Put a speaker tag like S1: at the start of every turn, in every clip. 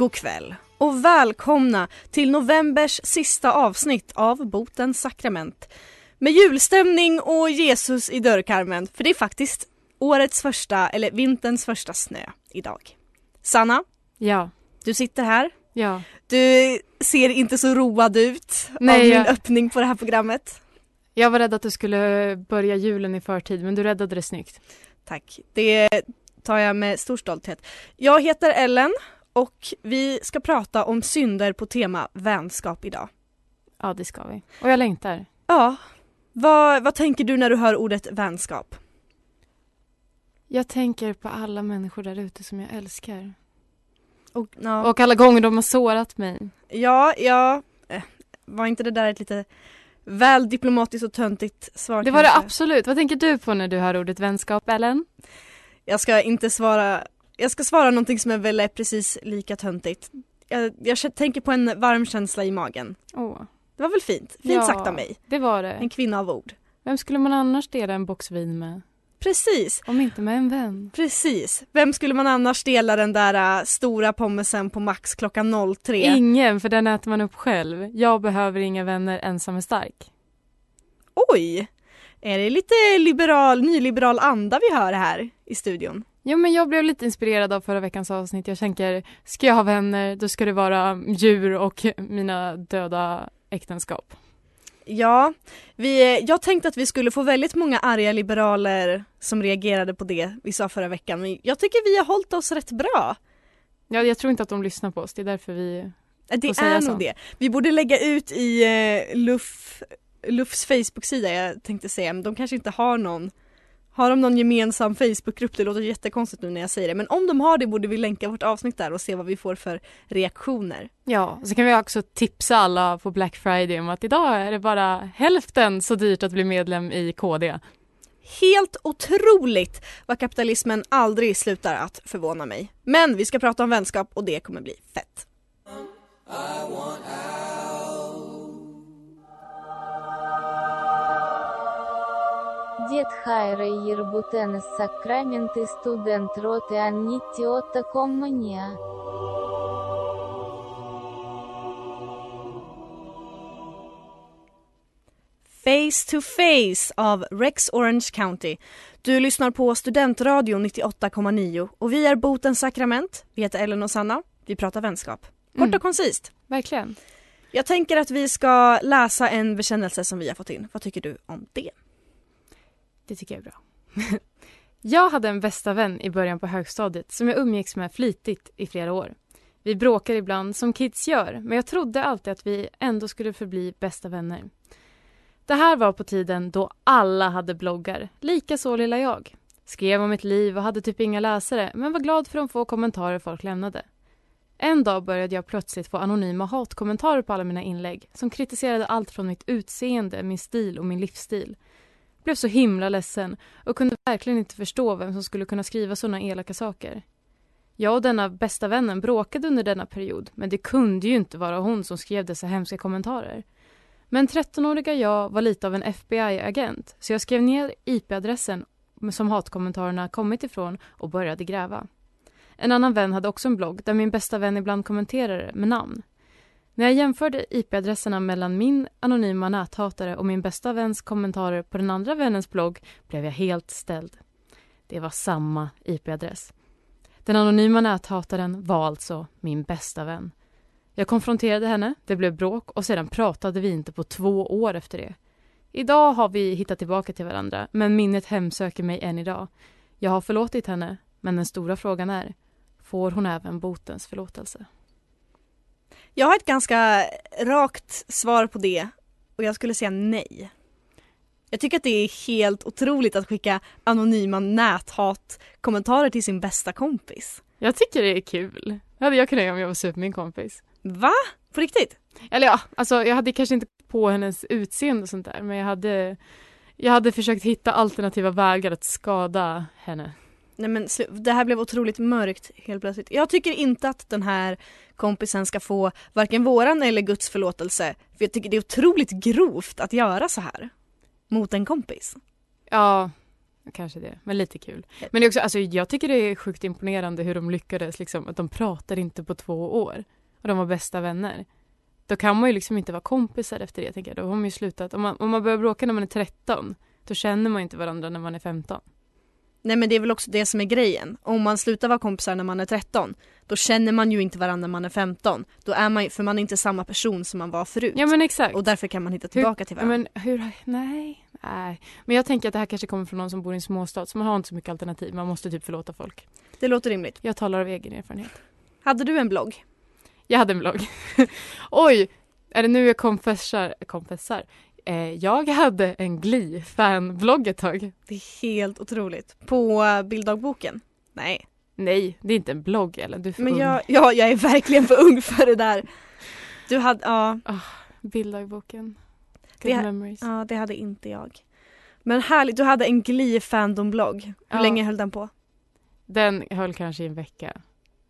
S1: god kväll. Och välkomna till novembers sista avsnitt av Botens sakrament. Med julstämning och Jesus i dörrkarmen, för det är faktiskt årets första, eller vinterns första snö idag. Sanna,
S2: Ja,
S1: du sitter här.
S2: ja.
S1: Du ser inte så road ut
S2: Nej,
S1: av min
S2: jag-
S1: öppning på det här programmet.
S2: Jag var rädd att du skulle börja julen i förtid, men du räddade det snyggt.
S1: Tack, det tar jag med stor stolthet. Jag heter Ellen och vi ska prata om synder på tema vänskap idag.
S2: Ja, det ska vi. Och jag längtar.
S1: Ja, vad, vad tänker du när du hör ordet vänskap?
S2: Jag tänker på alla människor där ute som jag älskar.
S1: Och, ja,
S2: Och alla gånger de har sårat mig.
S1: ja, ja eh, var inte det där ett lite väl diplomatiskt och töntigt svar?
S2: Det var det
S1: kanske?
S2: absolut. Vad tänker du på när du hör ordet vänskap, Ellen?
S1: Jag ska inte svara, jag ska svara någonting som är väl precis lika töntigt. Jag, jag tänker på en varm känsla i magen.
S2: Åh,
S1: Det var väl fint? Fint
S2: Ja.
S1: sagt av mig.
S2: det var
S1: En
S2: det.
S1: kvinna av ord.
S2: Vem skulle man annars dela en box vin med?
S1: Precis,
S2: Om inte med en vän.
S1: precis. Vem skulle man annars dela den där äh, stora pommesen på Max klockan 03?
S2: Ingen, för den äter man upp själv. Jag behöver inga vänner, ensam är stark.
S1: Oj! Är det lite liberal, nyliberal anda vi hör här i studion?
S2: Jo men jag blev lite inspirerad av förra veckans avsnitt. Jag tänker, ska jag ha vänner då ska det vara djur och mina döda äktenskap.
S1: Ja, vi, jag tänkte att vi skulle få väldigt många arga liberaler som reagerade på det vi sa förra veckan. Men jag tycker vi har hållit oss rätt bra.
S2: Ja, jag tror inte att de lyssnar på oss, det är därför vi...
S1: Det
S2: Får säga
S1: är
S2: så.
S1: nog det. Vi borde lägga ut i eh, Luff, Luffs Facebook-sida, jag tänkte säga, men de kanske inte har någon har de någon gemensam Facebookgrupp? Det låter jättekonstigt nu när jag säger det men om de har det borde vi länka vårt avsnitt där och se vad vi får för reaktioner.
S2: Ja, så kan vi också tipsa alla på Black Friday om att idag är det bara hälften så dyrt att bli medlem i KD.
S1: Helt otroligt vad kapitalismen aldrig slutar att förvåna mig. Men vi ska prata om vänskap och det kommer bli fett.
S3: Дед Хайра Ербутенес Сакраменты студент роты Аннитти Отто Коммуния.
S1: Face to Face av Rex Orange County. Du lyssnar på Studentradion 98,9 och vi är Botens sakrament. Vi heter Ellen och Sanna. Vi pratar vänskap. Kort
S2: Mm.
S1: och koncist.
S2: Verkligen.
S1: Jag tänker att vi ska läsa en bekännelse som vi har fått in. Vad tycker du om det?
S2: Det tycker jag är bra. jag hade en bästa vän i början på högstadiet som jag umgicks med flitigt i flera år. Vi bråkar ibland som kids gör, men jag trodde alltid att vi ändå skulle förbli bästa vänner. Det här var på tiden då alla hade bloggar, lika så lilla jag. Skrev om mitt liv och hade typ inga läsare, men var glad för de få kommentarer folk lämnade. En dag började jag plötsligt få anonyma hatkommentarer på alla mina inlägg som kritiserade allt från mitt utseende, min stil och min livsstil blev så himla ledsen och kunde verkligen inte förstå vem som skulle kunna skriva sådana elaka saker. Jag och denna bästa vännen bråkade under denna period men det kunde ju inte vara hon som skrev dessa hemska kommentarer. Men 13-åriga jag var lite av en FBI-agent så jag skrev ner IP-adressen som hatkommentarerna kommit ifrån och började gräva. En annan vän hade också en blogg där min bästa vän ibland kommenterade med namn. När jag jämförde IP-adresserna mellan min anonyma näthatare och min bästa väns kommentarer på den andra vännens blogg blev jag helt ställd. Det var samma IP-adress. Den anonyma näthataren var alltså min bästa vän. Jag konfronterade henne, det blev bråk och sedan pratade vi inte på två år efter det. Idag har vi hittat tillbaka till varandra, men minnet hemsöker mig än idag. Jag har förlåtit henne, men den stora frågan är, får hon även botens förlåtelse?
S1: Jag har ett ganska rakt svar på det och jag skulle säga nej. Jag tycker att det är helt otroligt att skicka anonyma näthatkommentarer till sin bästa kompis.
S2: Jag tycker det är kul. Det hade jag kunnat göra om jag var super min kompis.
S1: Va? På riktigt?
S2: Eller ja, alltså jag hade kanske inte på hennes utseende och sånt där men jag hade jag hade försökt hitta alternativa vägar att skada henne.
S1: Nej men det här blev otroligt mörkt helt plötsligt. Jag tycker inte att den här kompisen ska få varken våran eller Guds förlåtelse. För jag tycker det är otroligt grovt att göra så här. Mot en kompis.
S2: Ja, kanske det. Men lite kul. Men också, alltså, jag tycker det är sjukt imponerande hur de lyckades. Liksom, att de pratade inte på två år. Och de var bästa vänner. Då kan man ju liksom inte vara kompisar efter det. Tänker jag. Då har man ju slutat. Om man, om man börjar bråka när man är 13. Då känner man inte varandra när man är 15.
S1: Nej men det är väl också det som är grejen. Om man slutar vara kompisar när man är 13, då känner man ju inte varandra när man är 15. Då är man ju, för man är inte samma person som man var förut.
S2: Ja men exakt.
S1: Och därför kan man hitta tillbaka till
S2: Ja,
S1: varandra.
S2: men hur, nej, nej. Men jag tänker att det här kanske kommer från någon som bor i en småstad. Så man har inte så mycket alternativ. Man måste typ förlåta folk.
S1: Det låter rimligt.
S2: Jag talar av egen erfarenhet.
S1: Hade du en blogg?
S2: Jag hade en blogg. Oj! Är det nu jag konfessar? konfessar? Eh, jag hade en Glee-fanblogg ett tag.
S1: Det är helt otroligt. På bilddagboken? Nej.
S2: Nej, det är inte en blogg Ellen. Du är för
S1: Men
S2: ung.
S1: jag, ja, jag är verkligen för ung för det där. Du hade, ja,
S2: Bilddagboken.
S1: Det
S2: Good
S1: här-
S2: memories.
S1: ja det hade inte jag. Men härligt, du hade en Glee Fandom-blogg. Hur
S2: Ja.
S1: länge höll den på?
S2: Den höll kanske i en vecka.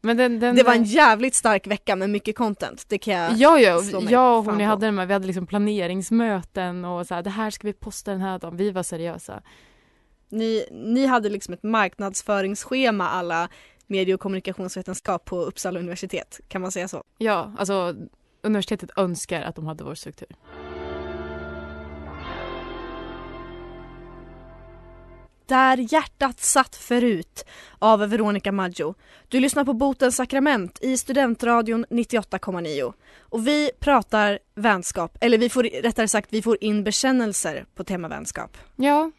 S2: Men den, den
S1: Det var en jävligt stark vecka med mycket content. Det kan jag...
S2: Ja, ja,
S1: slå mig
S2: jag och hon jag hade den med, vi hade liksom planeringsmöten och så här, det här ska vi posta den här dagen. Vi var seriösa.
S1: Ni, ni hade liksom ett marknadsföringsschema alla medie och kommunikationsvetenskap på Uppsala universitet. Kan man säga så?
S2: Ja, alltså universitetet önskar att de hade vår struktur.
S1: Där hjärtat satt förut av Veronica Maggio. Du lyssnar på Botens sakrament i Studentradion 98,9. Och vi pratar vänskap, eller vi får rättare sagt vi får in bekännelser på tema vänskap.
S2: Ja,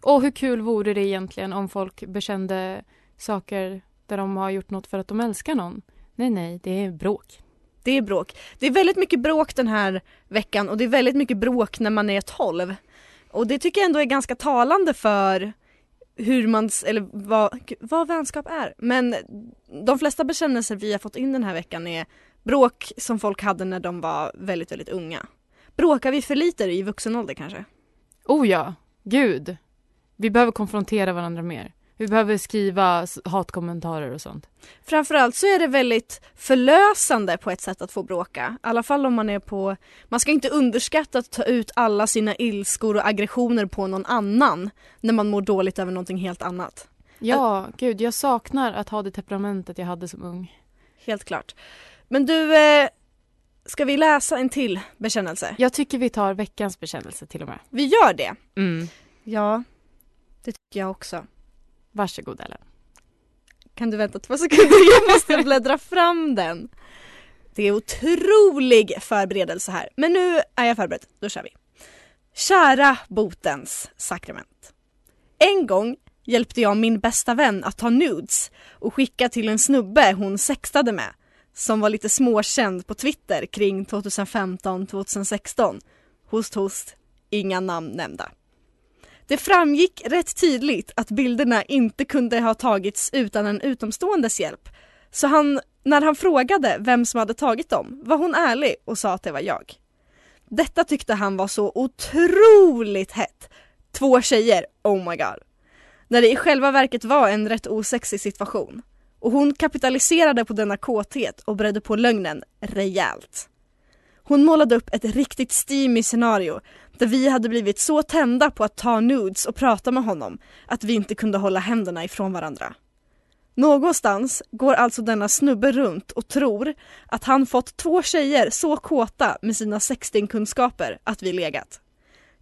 S2: och hur kul vore det egentligen om folk bekände saker där de har gjort något för att de älskar någon? Nej, nej, det är bråk.
S1: Det är bråk. Det är väldigt mycket bråk den här veckan och det är väldigt mycket bråk när man är 12. Och det tycker jag ändå är ganska talande för hur man, eller vad, vad vänskap är. Men de flesta bekännelser vi har fått in den här veckan är bråk som folk hade när de var väldigt, väldigt unga. Bråkar vi för lite i vuxen ålder kanske?
S2: Oh ja, gud. Vi behöver konfrontera varandra mer. Vi behöver skriva hatkommentarer och sånt.
S1: Framförallt så är det väldigt förlösande på ett sätt att få bråka. I alla fall om man är på... Man ska inte underskatta att ta ut alla sina ilskor och aggressioner på någon annan när man mår dåligt över någonting helt annat.
S2: Ja, gud, jag saknar att ha det temperamentet jag hade som ung.
S1: Helt klart. Men du, eh, ska vi läsa en till bekännelse?
S2: Jag tycker vi tar veckans bekännelse till och med.
S1: Vi gör det.
S2: Mm.
S1: Ja, det tycker jag också.
S2: Varsågod Ellen.
S1: Kan du vänta två sekunder? Jag måste bläddra fram den. Det är otrolig förberedelse här. Men nu är jag förberedd. Då kör vi. Kära botens sakrament. En gång hjälpte jag min bästa vän att ta nudes och skicka till en snubbe hon sextade med som var lite småkänd på Twitter kring 2015-2016. Host host, inga namn nämnda. Det framgick rätt tydligt att bilderna inte kunde ha tagits utan en utomståendes hjälp. Så han, när han frågade vem som hade tagit dem var hon ärlig och sa att det var jag. Detta tyckte han var så otroligt hett. Två tjejer, oh my god. När det i själva verket var en rätt osexig situation. Och hon kapitaliserade på denna kåthet och bredde på lögnen rejält. Hon målade upp ett riktigt steamy scenario där vi hade blivit så tända på att ta nudes och prata med honom att vi inte kunde hålla händerna ifrån varandra. Någonstans går alltså denna snubbe runt och tror att han fått två tjejer så kåta med sina sextingkunskaper att vi legat.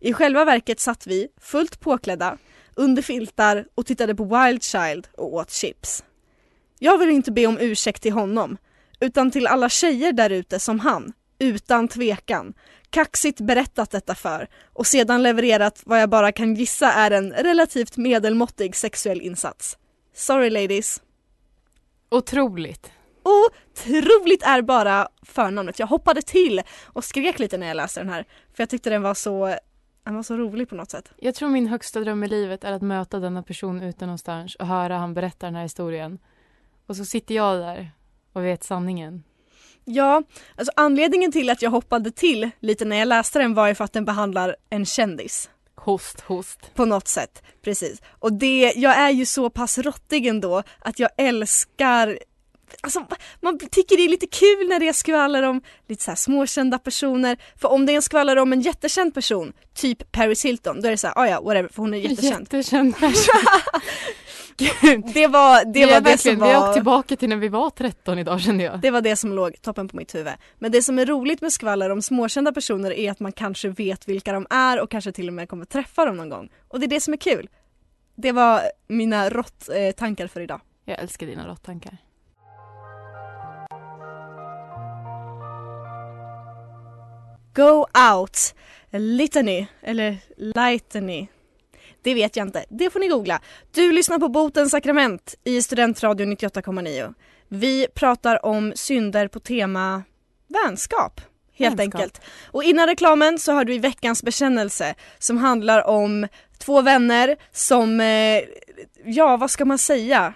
S1: I själva verket satt vi, fullt påklädda, under filtar och tittade på Wild Child och åt chips. Jag vill inte be om ursäkt till honom, utan till alla tjejer där ute som han, utan tvekan, kaxigt berättat detta för och sedan levererat vad jag bara kan gissa är en relativt medelmåttig sexuell insats. Sorry ladies.
S2: Otroligt.
S1: Otroligt är bara förnamnet. Jag hoppade till och skrek lite när jag läste den här för jag tyckte den var så, den var så rolig på något sätt.
S2: Jag tror min högsta dröm i livet är att möta denna person ute någonstans och höra han berätta den här historien. Och så sitter jag där och vet sanningen.
S1: Ja, alltså anledningen till att jag hoppade till lite när jag läste den var ju för att den behandlar en kändis.
S2: Host, host.
S1: På något sätt, precis. Och det, jag är ju så pass råttig ändå att jag älskar Alltså, man tycker det är lite kul när det är skvaller om lite så här småkända personer. För om det är en skvaller om en jättekänd person, typ Paris Hilton, då är det så här, ah ja whatever för hon är jättekänd.
S2: Jättekänd person. Gud.
S1: Det var det, var det som
S2: verkligen, vi har åkt
S1: var,
S2: tillbaka till när vi var 13 idag kände jag.
S1: det var det som låg toppen på mitt huvud. Men det som är roligt med skvaller om småkända personer är att man kanske vet vilka de är och kanske till och med kommer träffa dem någon gång. Och det är det som är kul. Det var mina rått-tankar för idag.
S2: Jag älskar dina råttankar.
S1: Go out litany, eller lightany. Det vet jag inte, det får ni googla. Du lyssnar på Botens sakrament i Studentradio 98,9. Vi pratar om synder på tema vänskap. Helt
S2: Vänskap.
S1: enkelt. Och innan reklamen så hörde vi veckans bekännelse som handlar om två vänner som, eh, ja vad ska man säga,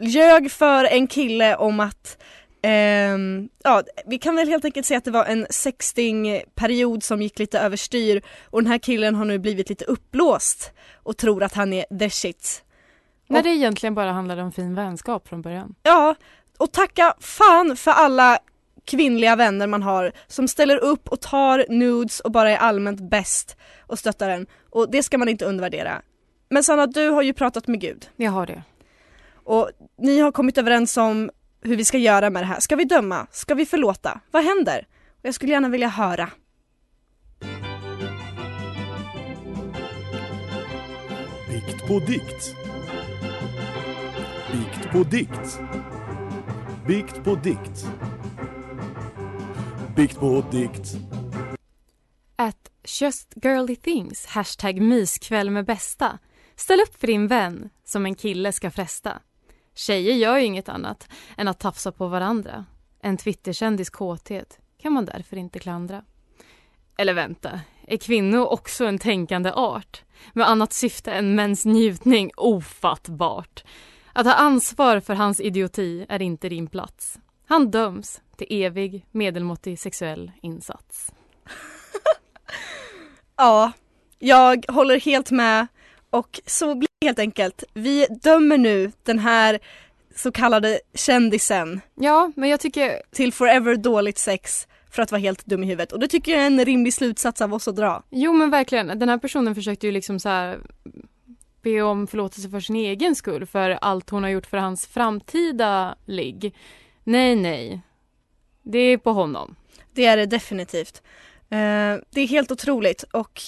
S1: ljög för en kille om att Ehm, ja, vi kan väl helt enkelt säga att det var en sextingperiod som gick lite överstyr och den här killen har nu blivit lite uppblåst och tror att han är the shit.
S2: När
S1: Och-
S2: det egentligen bara handlade om fin vänskap från början.
S1: Ja, och tacka fan för alla kvinnliga vänner man har som ställer upp och tar nudes och bara är allmänt bäst och stöttar en. Och det ska man inte undervärdera. Men Sanna, du har ju pratat med Gud
S2: Jag har det.
S1: och ni har kommit överens om hur vi ska göra med det här. Ska vi döma? Ska vi förlåta? Vad händer? Och jag skulle gärna vilja höra.
S4: Bikt på dikt. Bikt på dikt. Bikt på dikt. Bikt på dikt.
S2: At just girly things, hashtag myskväll med bästa. Ställ upp för din vän som en kille ska fresta. Tjejer gör ju inget annat än att tafsa på varandra. En Twitterkändis kåthet kan man därför inte klandra. Eller vänta, är kvinnor också en tänkande art? Med annat syfte än mäns njutning ofattbart. Att ha ansvar för hans idioti är inte din plats. Han döms till evig medelmåttig sexuell insats.
S1: Ja, jag håller helt med och så blir det helt enkelt. Vi dömer nu den här så kallade kändisen
S2: Ja, men jag tycker
S1: till forever dåligt sex för att vara helt dum i huvudet och det tycker jag är en rimlig slutsats av oss att dra.
S2: Jo men verkligen, den här personen försökte ju liksom så här be om förlåtelse för sin egen skull för allt hon har gjort för hans framtida ligg. Nej, nej. Det är på honom.
S1: Det är det definitivt. Eh, det är helt otroligt och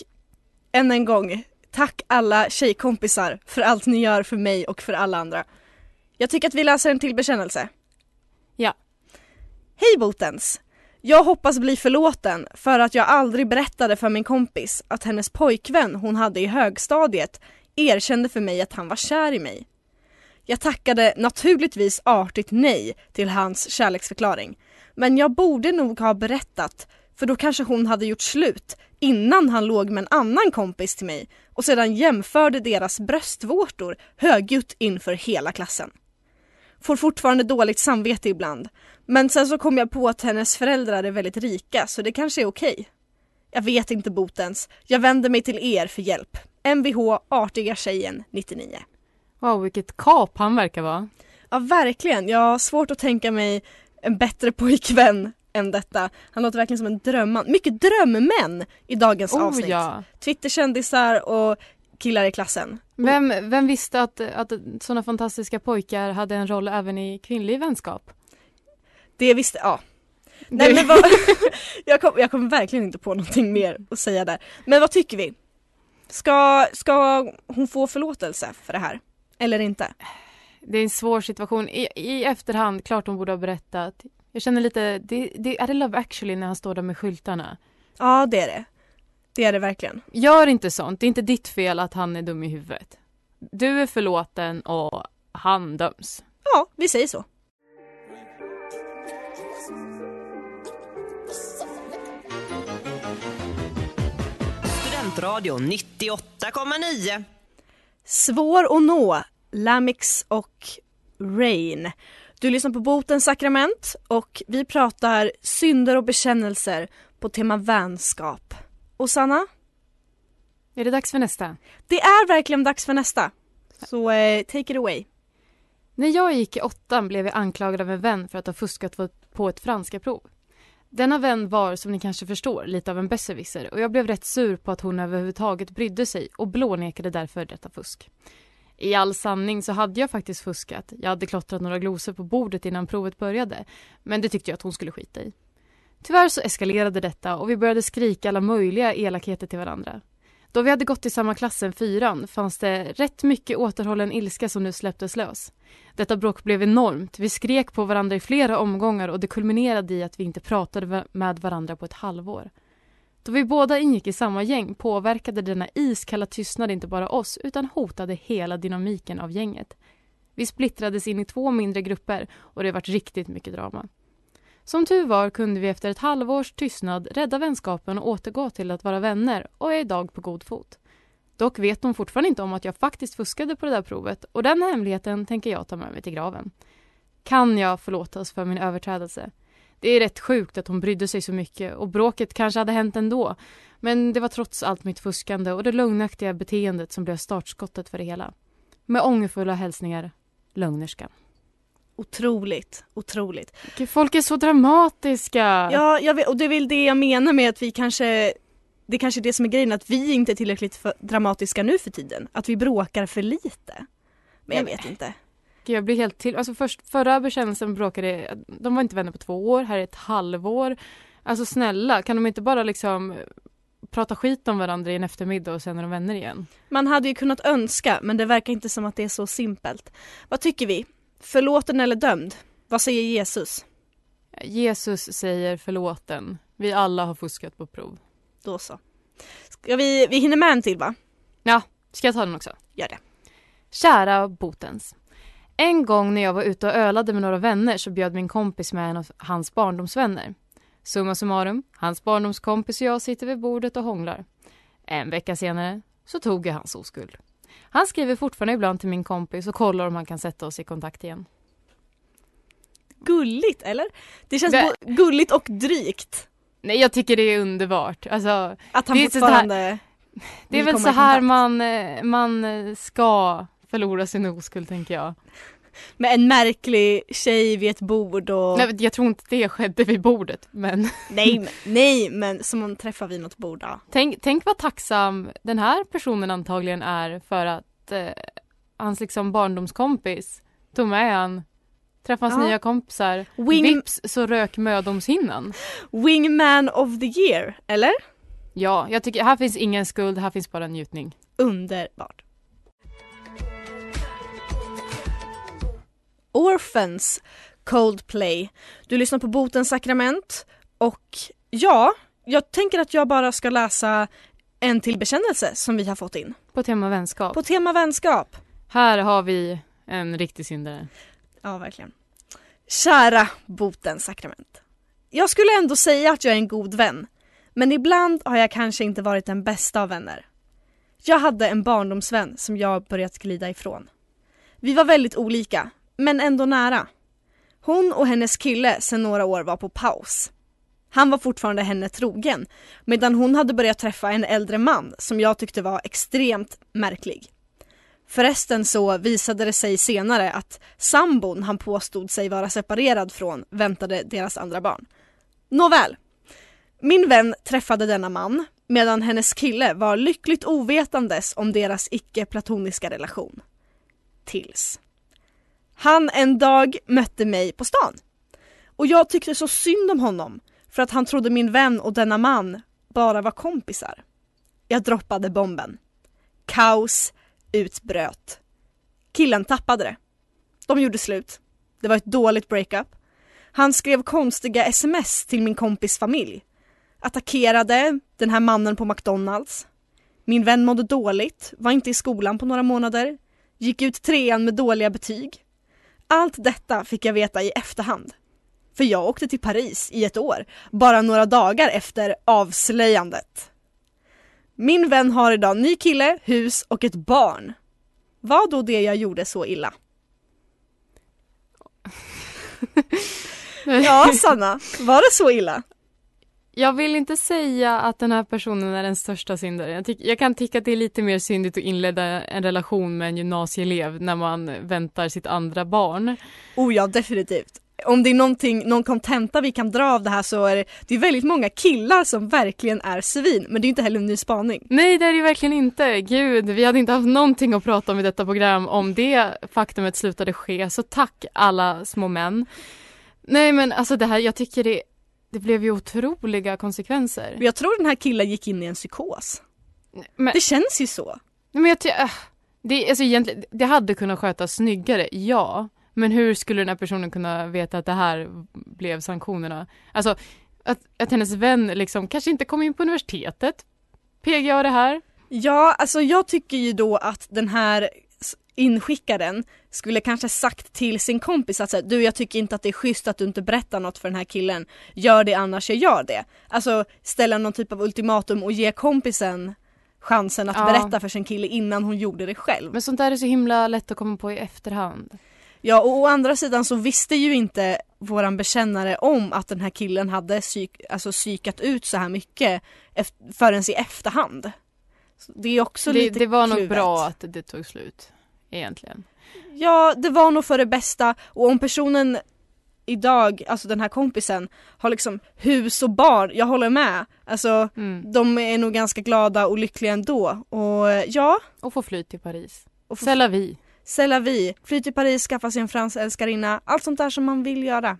S1: än en gång, tack alla tjejkompisar för allt ni gör för mig och för alla andra. Jag tycker att vi läser en till bekännelse.
S2: Ja.
S1: Hej Botens! Jag hoppas bli förlåten för att jag aldrig berättade för min kompis att hennes pojkvän hon hade i högstadiet erkände för mig att han var kär i mig. Jag tackade naturligtvis artigt nej till hans kärleksförklaring. Men jag borde nog ha berättat för då kanske hon hade gjort slut innan han låg med en annan kompis till mig och sedan jämförde deras bröstvårtor högljutt inför hela klassen. Får fortfarande dåligt samvete ibland. Men sen så kom jag på att hennes föräldrar är väldigt rika så det kanske är okej. Jag vet inte botens. Jag vänder mig till er för hjälp. Mvh Artiga tjejen 99.
S2: Wow, vilket kap han verkar vara.
S1: Ja verkligen, jag har svårt att tänka mig en bättre pojkvän än detta. Han låter verkligen som en drömman. Mycket drömmän i dagens
S2: Oh
S1: avsnitt.
S2: ja.
S1: Twitterkändisar och killar i klassen.
S2: Vem, vem visste att, att sådana fantastiska pojkar hade en roll även i kvinnlig vänskap?
S1: Det visste, ja. Nej men vad, jag, kom, jag kommer verkligen inte på någonting mer att säga där. Men vad tycker vi? Ska, ska hon få förlåtelse för det här? Eller inte?
S2: Det är en svår situation. I, I efterhand, klart hon borde ha berättat. Jag känner lite, det, det, är det Love actually när han står där med skyltarna?
S1: Ja det är det. Det är det verkligen.
S2: Gör inte sånt, det är inte ditt fel att han är dum i huvudet. Du är förlåten och han döms.
S1: Ja, vi säger så.
S5: Studentradion 98,9.
S1: Svår att nå, Lamix och Rain. Du lyssnar på Botens sakrament och vi pratar synder och bekännelser på tema vänskap. Och Sanna,
S2: Är det dags för nästa?
S1: det är verkligen dags för nästa. Så eh, take it away.
S2: När jag gick i åttan blev jag anklagad av en vän för att ha fuskat på ett franska prov. Denna vän var, som ni kanske förstår, lite av en besserwisser och jag blev rätt sur på att hon överhuvudtaget brydde sig och blånekade därför detta fusk. I all sanning så hade jag faktiskt fuskat. Jag hade klottrat några glosor på bordet innan provet började. Men det tyckte jag att hon skulle skita i. Tyvärr så eskalerade detta och vi började skrika alla möjliga elakheter till varandra. Då vi hade gått i samma klass sen fyran fanns det rätt mycket återhållen ilska som nu släpptes lös. Detta bråk blev enormt. Vi skrek på varandra i flera omgångar och det kulminerade i att vi inte pratade med varandra på ett halvår. Då vi båda ingick i samma gäng påverkade denna iskalla tystnad inte bara oss utan hotade hela dynamiken av gänget. Vi splittrades in i två mindre grupper och det vart riktigt mycket drama. Som tur var kunde vi efter ett halvårs tystnad rädda vänskapen och återgå till att vara vänner och är idag på god fot. Dock vet hon fortfarande inte om att jag faktiskt fuskade på det där provet och den hemligheten tänker jag ta med mig till graven. Kan jag förlåtas för min överträdelse? Det är rätt sjukt att hon brydde sig så mycket och bråket kanske hade hänt ändå. Men det var trots allt mitt fuskande och det lögnaktiga beteendet som blev startskottet för det hela. Med ångerfulla hälsningar, lögnerskan.
S1: Otroligt, otroligt.
S2: Folk är så dramatiska!
S1: Ja, jag vet, och det är väl det jag menar med att vi kanske det är kanske är det som är grejen, att vi inte är tillräckligt dramatiska nu för tiden. Att vi bråkar för lite. Men jag vet inte.
S2: Gud, jag blir helt till... Alltså först, förra bekännelsen bråkade... De var inte vänner på två år, här är ett halvår. Alltså snälla, kan de inte bara liksom prata skit om varandra i en eftermiddag och sen är de vänner igen?
S1: Man hade ju kunnat önska, men det verkar inte som att det är så simpelt. Vad tycker vi? Förlåten eller dömd? Vad säger Jesus?
S2: Jesus säger förlåten. Vi alla har fuskat på prov.
S1: Då så. Ska vi, vi hinner med en till va?
S2: Ska jag ta den också?
S1: Gör det.
S2: Kära Botens. En gång när jag var ute och ölade med några vänner så bjöd min kompis med en av hans barndomsvänner. Summa summarum, hans barndomskompis och jag sitter vid bordet och hånglar. En vecka senare så tog jag hans oskuld. Han skriver fortfarande ibland till min kompis och kollar om han kan sätta oss i kontakt igen.
S1: Gulligt eller? Det känns
S2: Det-
S1: gulligt och drygt.
S2: Nej, jag tycker det är underbart. Alltså,
S1: Att han
S2: Det
S1: fortfarande
S2: det är väl så här man, eh, man eh, ska förlora sin oskuld, tänker jag.
S1: Med en märklig tjej vid ett bord och...
S2: Nej, jag tror inte det skedde vid bordet, men
S1: nej, men, nej men som man träffar vid något bord. Ja.
S2: Tänk, tänk vad tacksam den här personen antagligen är för att eh, hans liksom barndomskompis tog med han, träffade hans
S1: Ja.
S2: nya kompisar.
S1: Wing,
S2: Vips så rök mödomshinnan.
S1: wingman of the year, eller?
S2: Ja, jag tycker här finns ingen skuld, här finns bara njutning.
S1: Underbart. Orphans Coldplay. Du lyssnar på Botens sakrament och ja, jag tänker att jag bara ska läsa en till bekännelse som vi har fått in.
S2: På tema vänskap.
S1: På tema vänskap.
S2: Här har vi en riktig syndare.
S1: Ja, verkligen. Kära Botens sakrament. Jag skulle ändå säga att jag är en god vän, men ibland har jag kanske inte varit den bästa av vänner. Jag hade en barndomsvän som jag börjat glida ifrån. Vi var väldigt olika, men ändå nära. Hon och hennes kille sedan några år var på paus. Han var fortfarande henne trogen, medan hon hade börjat träffa en äldre man som jag tyckte var extremt märklig. Förresten så visade det sig senare att sambon han påstod sig vara separerad från väntade deras andra barn. Nåväl. Min vän träffade denna man medan hennes kille var lyckligt ovetandes om deras icke-platoniska relation. Tills han en dag mötte mig på stan. Och jag tyckte så synd om honom för att han trodde min vän och denna man bara var kompisar. Jag droppade bomben. Kaos utbröt. Killen tappade det. De gjorde slut. Det var ett dåligt breakup. Han skrev konstiga sms till min kompis familj. Attackerade den här mannen på McDonalds. Min vän mådde dåligt, var inte i skolan på några månader. Gick ut trean med dåliga betyg. Allt detta fick jag veta i efterhand. För jag åkte till Paris i ett år, bara några dagar efter avslöjandet. Min vän har idag ny kille, hus och ett barn. Var då det jag gjorde så illa? Ja, Sanna, var det så illa?
S2: Jag vill inte säga att den här personen är den största syndaren. Jag, tyck, jag kan tycka att det är lite mer syndigt att inleda en relation med en gymnasieelev när man väntar sitt andra barn.
S1: Oh ja, definitivt. Om det är någonting, någon kontenta vi kan dra av det här så är det, det är väldigt många killar som verkligen är svin, men det är inte heller en ny spaning.
S2: Nej, det är det verkligen inte. Gud, vi hade inte haft någonting att prata om i detta program om det faktumet slutade ske. Så tack alla små män. Nej, men alltså det här, jag tycker det, det blev ju otroliga konsekvenser.
S1: Jag tror den här killen gick in i en psykos.
S2: Men,
S1: Det känns ju så.
S2: men jag ty- äh, det, alltså egentligen, det hade kunnat skötas snyggare, ja. Men hur skulle den här personen kunna veta att det här blev sanktionerna? Alltså, att, att hennes vän liksom kanske inte kom in på universitetet. PGA det här.
S1: Ja, alltså jag tycker ju då att den här inskickaren skulle kanske sagt till sin kompis att säga, du jag tycker inte att det är schysst att du inte berättar något för den här killen. Gör det annars jag gör det. Alltså ställa någon typ av ultimatum och ge kompisen chansen att
S2: Ja.
S1: berätta för sin kille innan hon gjorde det själv.
S2: Men sånt där är så himla lätt att komma på i efterhand.
S1: Ja och å andra sidan så visste ju inte våran bekännare om att den här killen hade psyk, alltså psykat ut så här mycket förrän i efterhand. Så det är också
S2: Det,
S1: lite
S2: det var nog
S1: kluvet.
S2: bra att det tog slut. Egentligen.
S1: Ja, det var nog för det bästa och om personen idag, alltså den här kompisen, har liksom hus och barn, jag håller med. Alltså
S2: Mm.
S1: de är nog ganska glada och lyckliga ändå och eh, ja,
S2: Och få flyt till Paris.
S1: och få
S2: C'est la vie.
S1: c'est la vie, fly till Paris, skaffa sig en fransk älskarinna, allt sånt där som man vill göra.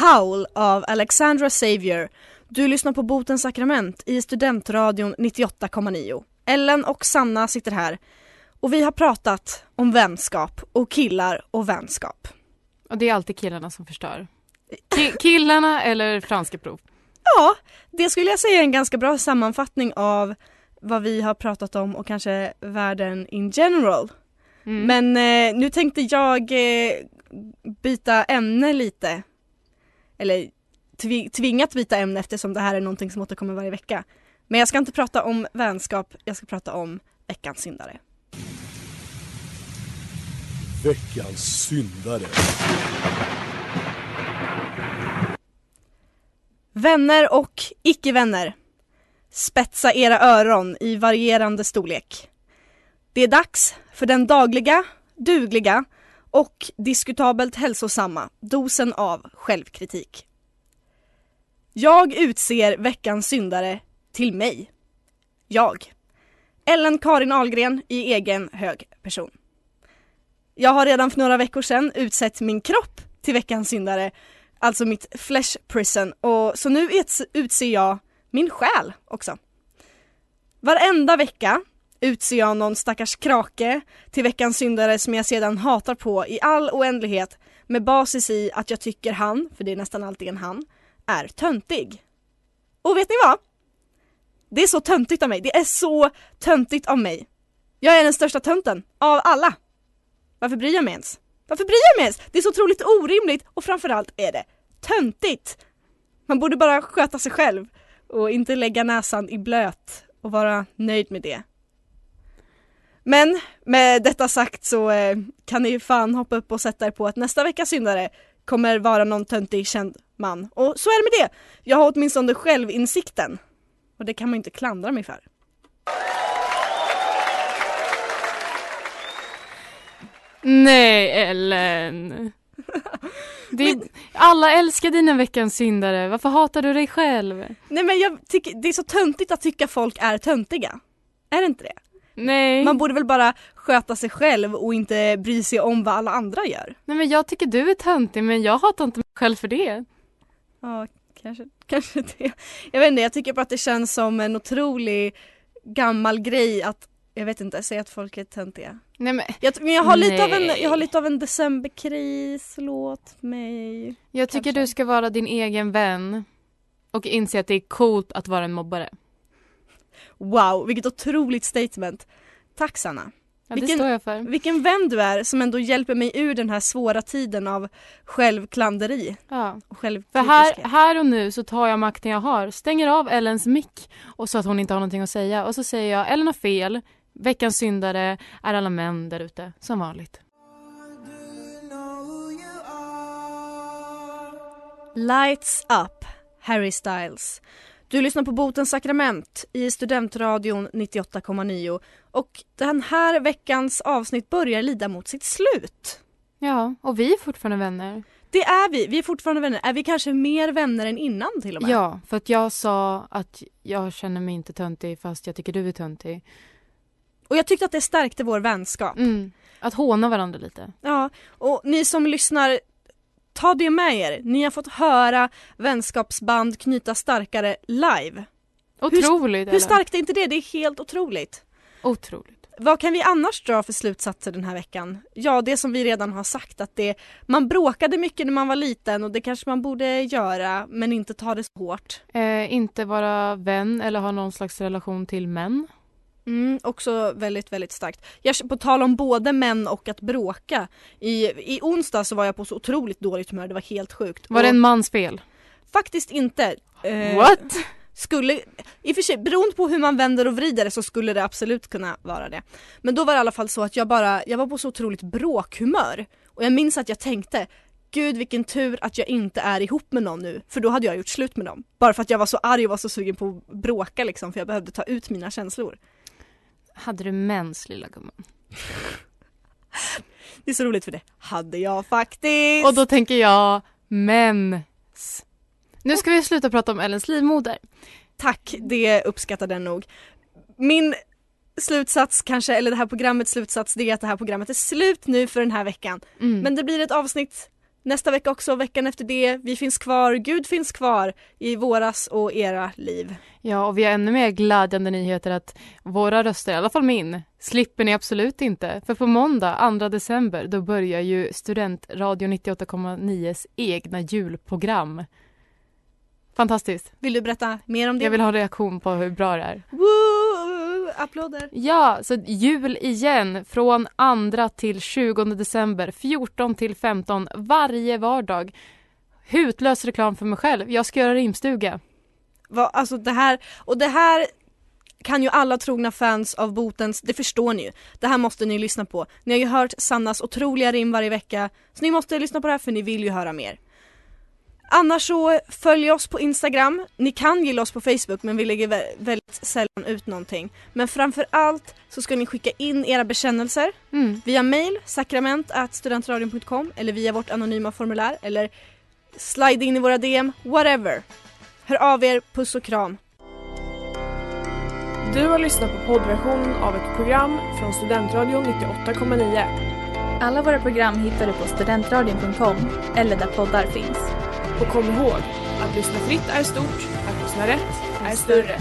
S1: Howl av Alexandra Savior. Du lyssnar på Botens sakrament i Studentradion 98,9. Ellen och Sanna sitter här och vi har pratat om vänskap och killar och vänskap.
S2: Och det är alltid killarna som förstör. Ki- killarna eller franska prov.
S1: Ja, det skulle jag säga är en ganska bra sammanfattning av vad vi har pratat om och kanske världen in general.
S2: Mm.
S1: Men eh, nu tänkte jag eh, byta ämne lite. Eller tvi- tvingat byta ämne eftersom det här är någonting som återkommer varje vecka. Men jag ska inte prata om vänskap, jag ska prata om veckans syndare.
S4: Veckans syndare.
S1: Vänner och icke-vänner. Spetsa era öron i varierande storlek. Det är dags för den dagliga, dugliga och diskutabelt hälsosamma dosen av självkritik. Jag utser veckans syndare till mig. Jag. Ellen Karin Ahlgren i egen hög person. Jag har redan för några veckor sedan utsett min kropp till veckans syndare alltså mitt flesh prison och så nu utser jag min själ också. Varenda vecka utser jag någon stackars krake till veckans syndare som jag sedan hatar på i all oändlighet med basis i att jag tycker han, för det är nästan alltid en han, är töntig. Och vet ni vad? Det är så töntigt av mig, det är så töntigt av mig. Jag är den största tönten av alla. Varför bryr jag mig ens? Varför bryr jag mig ens? Det är så otroligt orimligt och framförallt är det töntigt. Man borde bara sköta sig själv och inte lägga näsan i blöt och vara nöjd med det. Men med detta sagt så eh, kan ni ju fan hoppa upp och sätta er på att nästa veckas syndare kommer vara någon töntig känd man. Och så är det med det. Jag har åtminstone självinsikten. Och det kan man inte klandra mig för.
S2: Nej, Ellen. Är, alla älskar dina veckans syndare. Varför hatar du dig själv?
S1: Nej men jag tycker det är så töntigt att tycka folk är töntiga. Är det inte det?
S2: Nej.
S1: Man borde väl bara sköta sig själv och inte bry sig om vad alla andra gör.
S2: Nej men jag tycker du är töntig men jag hatar inte mig själv för det.
S1: Ja, kanske, kanske det. Jag vet inte, jag tycker bara att det känns som en otrolig gammal grej att, jag vet inte, säga att folk är töntiga.
S2: Nej men
S1: Jag, men jag har, lite av en, jag har lite av en decemberkris, låt mig.
S2: jag tycker
S1: Kanske.
S2: du ska vara din egen vän och inse att det är coolt att vara en mobbare.
S1: Wow, vilket otroligt statement. Tack Sanna.
S2: Ja, det
S1: Vilken-
S2: står jag för.
S1: Vilken vän du är som ändå hjälper mig ur den här svåra tiden av självklanderi
S2: Ja.
S1: och
S2: För här, här och nu så tar jag makten jag har, stänger av Ellens mick och så att hon inte har någonting att säga och så säger jag Ellen har fel, Veckans syndare är alla män där ute, som vanligt.
S1: Lights up, Harry Styles. Du lyssnar på Botens sakrament i Studentradion 98,9 och den här veckans avsnitt börjar lida mot sitt slut.
S2: Ja, och vi är fortfarande vänner.
S1: Det är vi, vi är fortfarande vänner. Är vi kanske mer vänner än innan till och med?
S2: Ja, för att jag sa att jag känner mig inte töntig fast jag tycker du är töntig.
S1: Och jag tyckte att det stärkte vår vänskap.
S2: Mm. Att håna varandra lite.
S1: Ja, och ni som lyssnar, ta det med er. Ni har fått höra vänskapsband knyta starkare live.
S2: Otroligt!
S1: Hur
S2: eller?
S1: starkt är inte det? Det är helt otroligt.
S2: Otroligt.
S1: Vad kan vi annars dra för slutsatser den här veckan? Ja, det som vi redan har sagt att det, man bråkade mycket när man var liten och det kanske man borde göra men inte ta det så hårt.
S2: Eh, inte vara vän eller ha någon slags relation till män.
S1: Mm, också väldigt, väldigt starkt. Jag, på tal om både män och att bråka. I, I onsdag så var jag på så otroligt dåligt humör, det var helt sjukt.
S2: Var det
S1: Och
S2: en mans fel?
S1: Faktiskt inte. Eh,
S2: What?
S1: Skulle, i och för sig, beroende på hur man vänder och vrider det så skulle det absolut kunna vara det. Men då var det i alla fall så att jag bara, jag var på så otroligt bråkhumör. Och jag minns att jag tänkte, gud vilken tur att jag inte är ihop med någon nu, för då hade jag gjort slut med dem. Bara för att jag var så arg och var så sugen på att bråka liksom, för jag behövde ta ut mina känslor.
S2: Hade du mens lilla gumman?
S1: Det är så roligt för det hade jag faktiskt.
S2: Och då tänker jag mens. Nu ska vi sluta prata om Ellens livmoder.
S1: Tack, det uppskattade den nog. Min slutsats kanske, eller det här programmets slutsats, det är att det här programmet är slut nu för den här veckan.
S2: Mm.
S1: Men det blir ett avsnitt nästa vecka också, veckan efter det. Vi finns kvar, Gud finns kvar i våras och era liv.
S2: Ja, och vi har ännu mer glädjande nyheter att våra röster, i alla fall min, slipper ni absolut inte. För på måndag, 2 december, då börjar ju Studentradio 98,9s egna julprogram. Fantastiskt.
S1: Vill du berätta mer om det?
S2: Jag vill ha en reaktion på hur bra det är.
S1: Woo! Applåder!
S2: Ja, så jul igen från 2 till 20 december, 14 till 15 varje vardag. Hutlös reklam för mig själv. Jag ska göra rimstuga.
S1: Va, alltså det här, och det här kan ju alla trogna fans av Botens, det förstår ni ju. Det här måste ni lyssna på. Ni har ju hört Sannas otroliga rim varje vecka, så ni måste lyssna på det här för ni vill ju höra mer. Annars så följ oss på Instagram, ni kan gilla oss på Facebook men vi lägger vä- väldigt sällan ut någonting. Men framför allt så ska ni skicka in era bekännelser
S2: Mm.
S1: via mail, sakrament.studentradion.com eller via vårt anonyma formulär eller slide in i våra DM, whatever. Hör av er, puss och kram.
S6: Du har lyssnat på poddversionen av ett program från Studentradion 98,9.
S7: Alla våra program hittar du på studentradion.com eller där poddar finns.
S6: Och kom ihåg, att lyssna fritt är stort, att lyssna rätt är större.